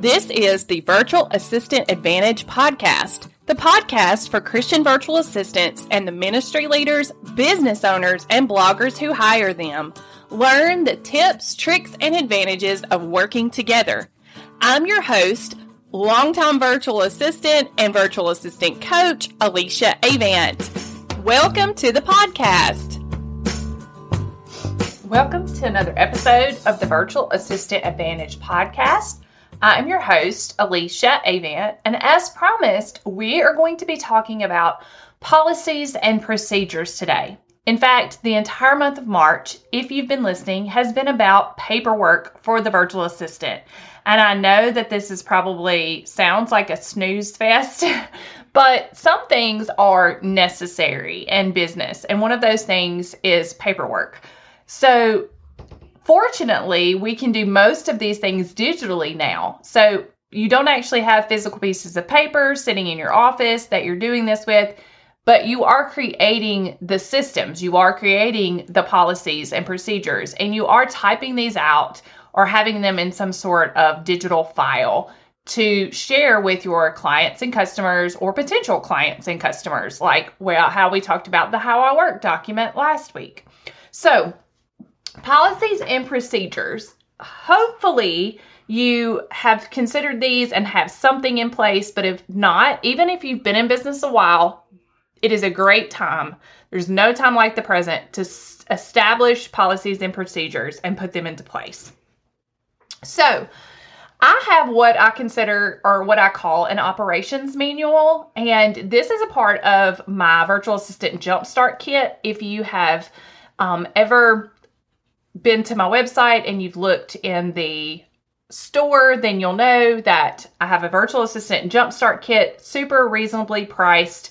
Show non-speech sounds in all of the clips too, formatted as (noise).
This is the Virtual Assistant Advantage podcast, the podcast for Christian virtual assistants and the ministry leaders, business owners, and bloggers who hire them. Learn the tips, tricks, and advantages of working together. I'm your host, longtime virtual assistant and virtual assistant coach, Alicia Avant. Welcome to the podcast. Welcome to another episode of the Virtual Assistant Advantage podcast. I'm your host, Alicia Avant, and as promised, we are going to be talking about policies and procedures today. In fact, the entire month of March, if you've been listening, has been about paperwork for the virtual assistant. And I know that this is probably sounds like a snooze fest, (laughs) but some things are necessary in business, and one of those things is paperwork. So, Fortunately, we can do most of these things digitally now. So you don't actually have physical pieces of paper sitting in your office that you're doing this with, but you are creating the systems, you are creating the policies and procedures, and you are typing these out or having them in some sort of digital file to share with your clients and customers or potential clients and customers, like well, how we talked about the How I Work document last week. So, policies and procedures. Hopefully, you have considered these and have something in place, but if not, even if you've been in business a while, it is a great time. There's no time like the present to establish policies and procedures and put them into place. So, I have what I consider or what I call an operations manual, and this is a part of my virtual assistant jumpstart kit. If you have um, ever been to my website and you've looked in the store, then you'll know that I have a virtual assistant jumpstart kit, super reasonably priced,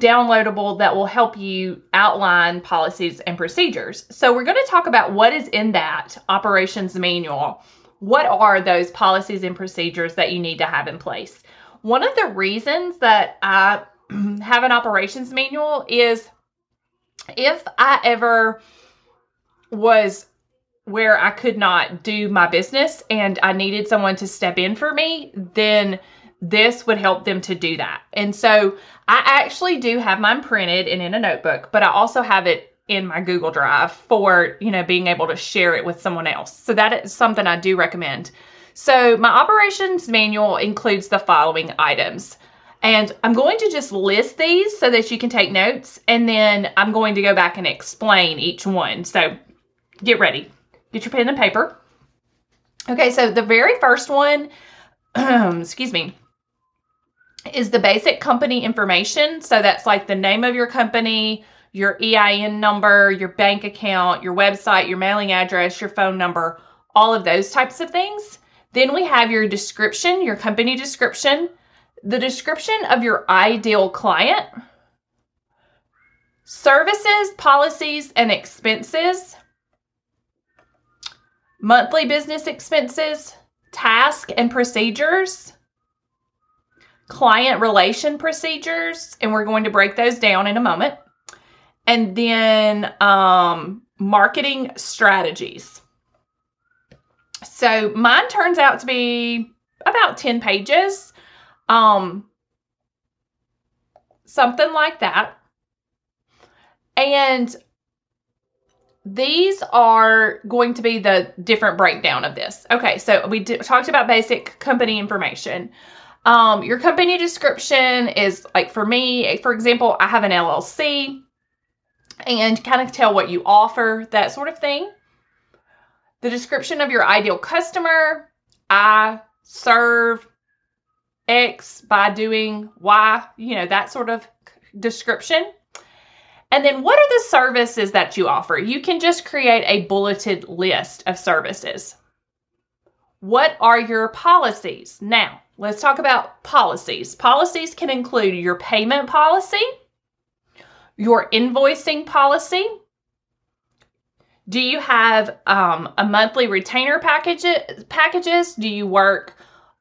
downloadable that will help you outline policies and procedures. So, we're going to talk about what is in that operations manual. What are those policies and procedures that you need to have in place? One of the reasons that I (clears throat) have an operations manual is if I ever was where I could not do my business and I needed someone to step in for me, then this would help them to do that. And so I actually do have mine printed and in a notebook, but I also have it in my Google Drive for, you know, being able to share it with someone else. So that is something I do recommend. So my operations manual includes the following items. And I'm going to just list these so that you can take notes and then I'm going to go back and explain each one. So get ready. Get your pen and paper. Okay, so the very first one, (clears throat) excuse me, is the basic company information. So that's like the name of your company, your EIN number, your bank account, your website, your mailing address, your phone number, all of those types of things. Then we have your description, your company description, the description of your ideal client, services, policies, and expenses, monthly business expenses, task and procedures, client relation procedures, and we're going to break those down in a moment. And then um, marketing strategies. So mine turns out to be about 10 pages. Um, something like that. And these are going to be the different breakdown of this. Okay, so we d- talked about basic company information. Um, your company description is like for me, for example, I have an LLC and kind of tell what you offer, that sort of thing. The description of your ideal customer, I serve X by doing Y, you know, that sort of description. And then what are the services that you offer? You can just create a bulleted list of services. What are your policies? Now, let's talk about policies. Policies can include your payment policy, your invoicing policy. Do you have um, a monthly retainer package packages? Do you work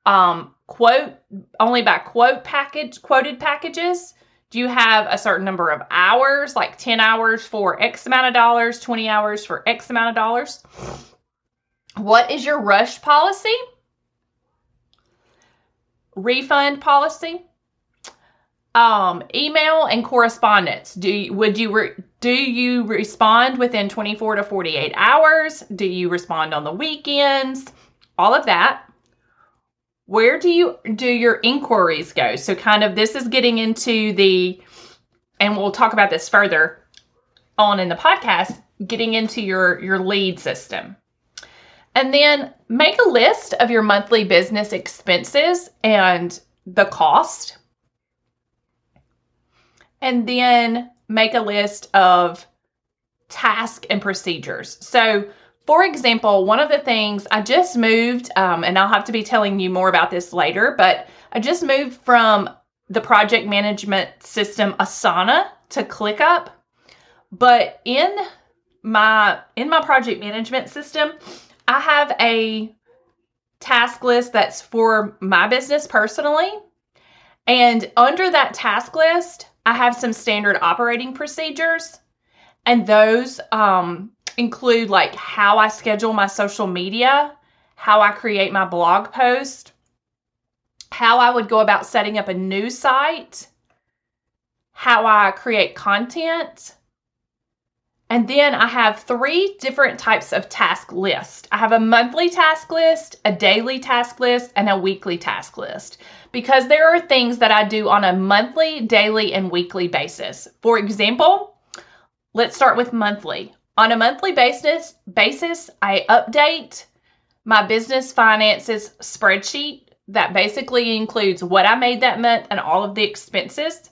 um, quote only by quote package quoted packages? Do you have a certain number of hours, like 10 hours for X amount of dollars, 20 hours for X amount of dollars? What is your rush policy? refund policy, um, email and correspondence. Do would you re- do you respond within 24 to 48 hours? Do you respond on the weekends? All of that. Where do you do your inquiries go? So kind of this is getting into the and we'll talk about this further on in the podcast, getting into your your lead system. And then make a list of your monthly business expenses and the cost and then make a list of tasks and procedures. So, for example, one of the things I just moved, um, and I'll have to be telling you more about this later, but I just moved from the project management system Asana to ClickUp. But in my in my project management system, I have a task list that's for my business personally. And under that task list, I have some standard operating procedures, and those um, include like how I schedule my social media, how I create my blog post, how I would go about setting up a new site, how I create content. And then I have three different types of task list. I have a monthly task list, a daily task list, and a weekly task list because there are things that I do on a monthly, daily, and weekly basis. For example, let's start with monthly. On a monthly basis, basis, I update my business finances spreadsheet that basically includes what I made that month and all of the expenses.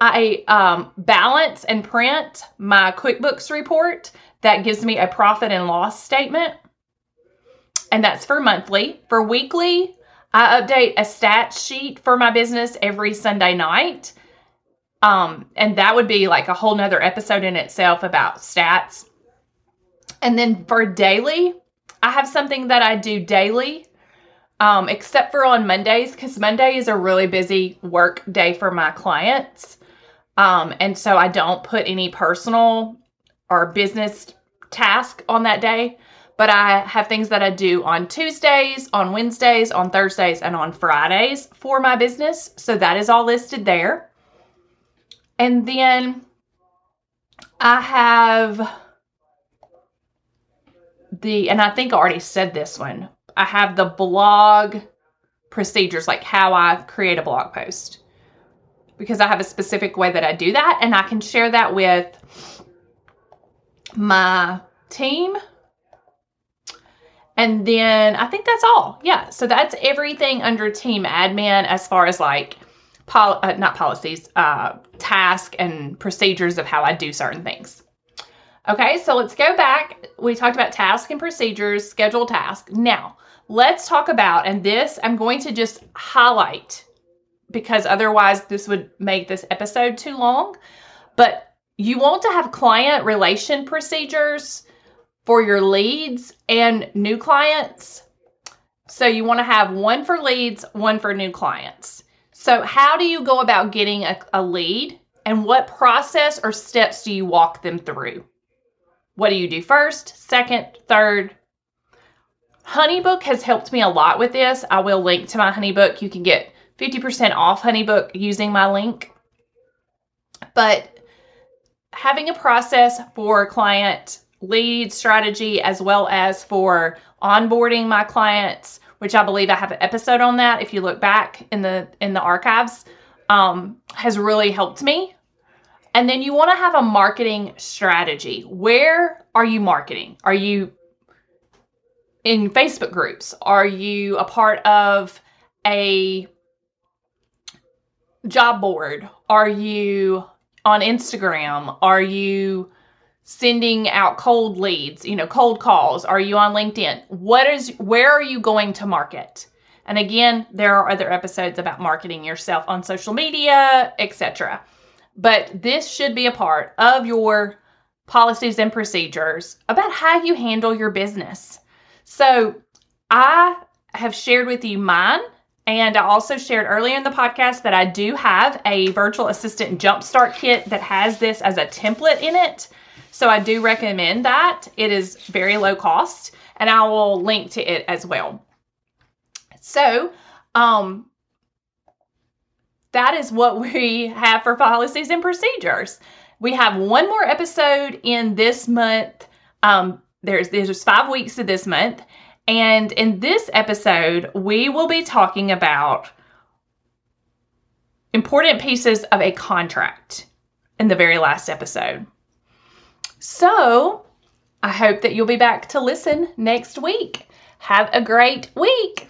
I um, balance and print my QuickBooks report that gives me a profit and loss statement. And that's for monthly. For weekly, I update a stats sheet for my business every Sunday night. Um, and that would be like a whole nother episode in itself about stats. And then for daily, I have something that I do daily, um, except for on Mondays, because Monday is a really busy work day for my clients. Um, and so I don't put any personal or business task on that day but I have things that I do on Tuesdays, on Wednesdays, on Thursdays, and on Fridays for my business. So that is all listed there. And then I have the, and I think I already said this one, I have the blog procedures, like how I create a blog post. Because I have a specific way that I do that, and I can share that with my team and then I think that's all. Yeah. So that's everything under team admin as far as like, pol- uh, not policies, uh, task and procedures of how I do certain things. Okay. So let's go back. We talked about task and procedures, schedule task. Now let's talk about, and this I'm going to just highlight because otherwise this would make this episode too long. But you want to have client relation procedures for your leads and new clients. So you want to have one for leads, one for new clients. So, how do you go about getting a, a, lead and what process or steps do you walk them through? What do you do first, second, third? Honeybook has helped me a lot with this. I will link to my Honeybook. You can get 50% off Honeybook using my link. But having a process for client lead strategy as well as for onboarding my clients which i believe i have an episode on that if you look back in the in the archives um, has really helped me. And then you want to have a marketing strategy. Where are you marketing? Are you in facebook groups? Are you a part of a job board? Are you on instagram? Are you sending out cold leads, you know, cold calls? Are you on LinkedIn? What is where are you going to market? And again, there are other episodes about marketing yourself on social media, etc. But this should be a part of your policies and procedures about how you handle your business. So, I have shared with you mine and I also shared earlier in the podcast that I do have a virtual assistant jumpstart kit that has this as a template in it. So I do recommend that. It is very low cost, and I will link to it as well. So, um, that is what (laughs) we have for policies and procedures. We have one more episode in this month. Um, there's there's five weeks to this month, and in this episode, we will be talking about important pieces of a contract in the very last episode. So, I hope that you'll be back to listen next week. Have a great week.